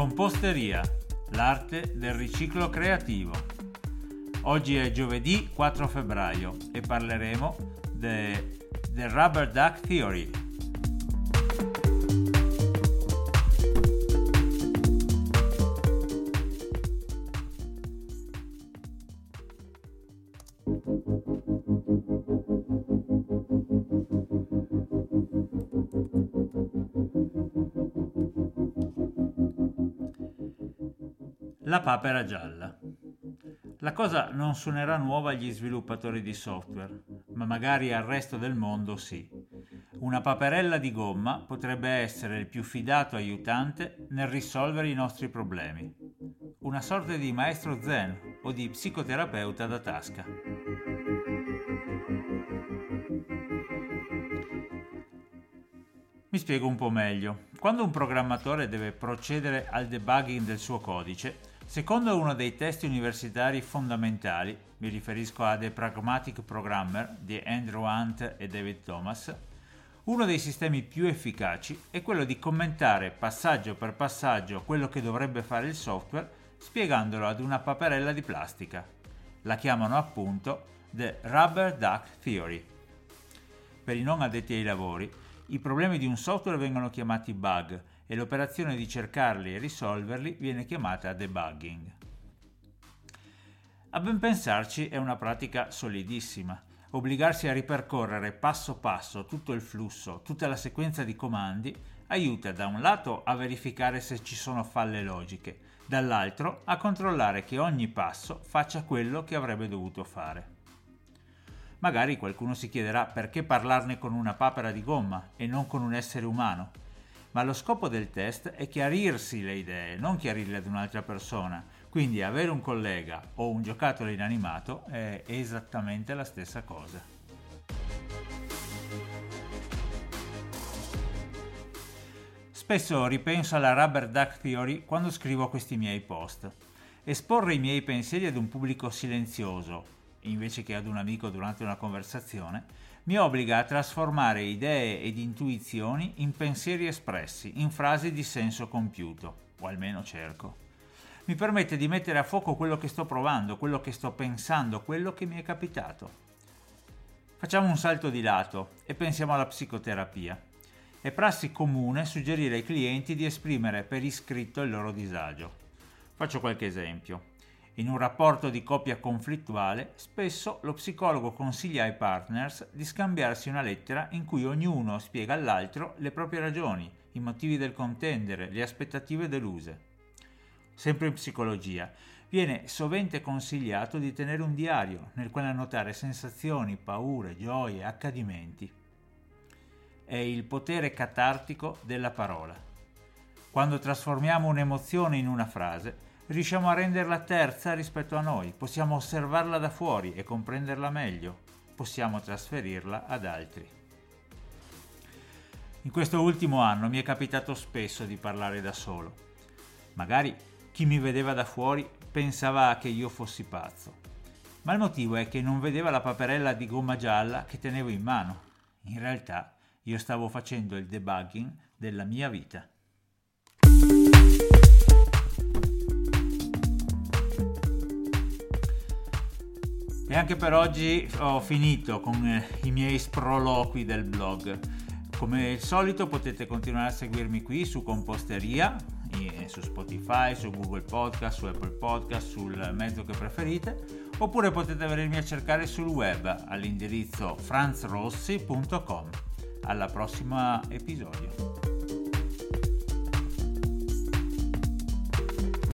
Composteria, l'arte del riciclo creativo. Oggi è giovedì 4 febbraio e parleremo del Rubber Duck Theory. La papera gialla. La cosa non suonerà nuova agli sviluppatori di software, ma magari al resto del mondo sì. Una paperella di gomma potrebbe essere il più fidato aiutante nel risolvere i nostri problemi. Una sorta di maestro zen o di psicoterapeuta da tasca. Mi spiego un po' meglio. Quando un programmatore deve procedere al debugging del suo codice, Secondo uno dei testi universitari fondamentali, mi riferisco a The Pragmatic Programmer di Andrew Hunt e David Thomas, uno dei sistemi più efficaci è quello di commentare passaggio per passaggio quello che dovrebbe fare il software spiegandolo ad una paperella di plastica. La chiamano appunto The Rubber Duck Theory. Per i non addetti ai lavori, i problemi di un software vengono chiamati bug e l'operazione di cercarli e risolverli viene chiamata debugging. A ben pensarci è una pratica solidissima. Obbligarsi a ripercorrere passo passo tutto il flusso, tutta la sequenza di comandi, aiuta da un lato a verificare se ci sono falle logiche, dall'altro a controllare che ogni passo faccia quello che avrebbe dovuto fare. Magari qualcuno si chiederà perché parlarne con una papera di gomma e non con un essere umano ma lo scopo del test è chiarirsi le idee, non chiarirle ad un'altra persona. Quindi avere un collega o un giocattolo inanimato è esattamente la stessa cosa. Spesso ripenso alla Rubber Duck Theory quando scrivo questi miei post. Esporre i miei pensieri ad un pubblico silenzioso, invece che ad un amico durante una conversazione, mi obbliga a trasformare idee ed intuizioni in pensieri espressi, in frasi di senso compiuto, o almeno cerco. Mi permette di mettere a fuoco quello che sto provando, quello che sto pensando, quello che mi è capitato. Facciamo un salto di lato e pensiamo alla psicoterapia. È prassi comune suggerire ai clienti di esprimere per iscritto il loro disagio. Faccio qualche esempio. In un rapporto di coppia conflittuale, spesso lo psicologo consiglia ai partners di scambiarsi una lettera in cui ognuno spiega all'altro le proprie ragioni, i motivi del contendere, le aspettative deluse. Sempre in psicologia, viene sovente consigliato di tenere un diario nel quale annotare sensazioni, paure, gioie, accadimenti. È il potere catartico della parola. Quando trasformiamo un'emozione in una frase, riusciamo a renderla terza rispetto a noi, possiamo osservarla da fuori e comprenderla meglio, possiamo trasferirla ad altri. In questo ultimo anno mi è capitato spesso di parlare da solo. Magari chi mi vedeva da fuori pensava che io fossi pazzo, ma il motivo è che non vedeva la paperella di gomma gialla che tenevo in mano. In realtà io stavo facendo il debugging della mia vita. E anche per oggi ho finito con eh, i miei sproloqui del blog. Come al solito potete continuare a seguirmi qui su Composteria, su Spotify, su Google Podcast, su Apple Podcast, sul mezzo che preferite, oppure potete venirmi a cercare sul web all'indirizzo franzrossi.com. Alla prossima episodio.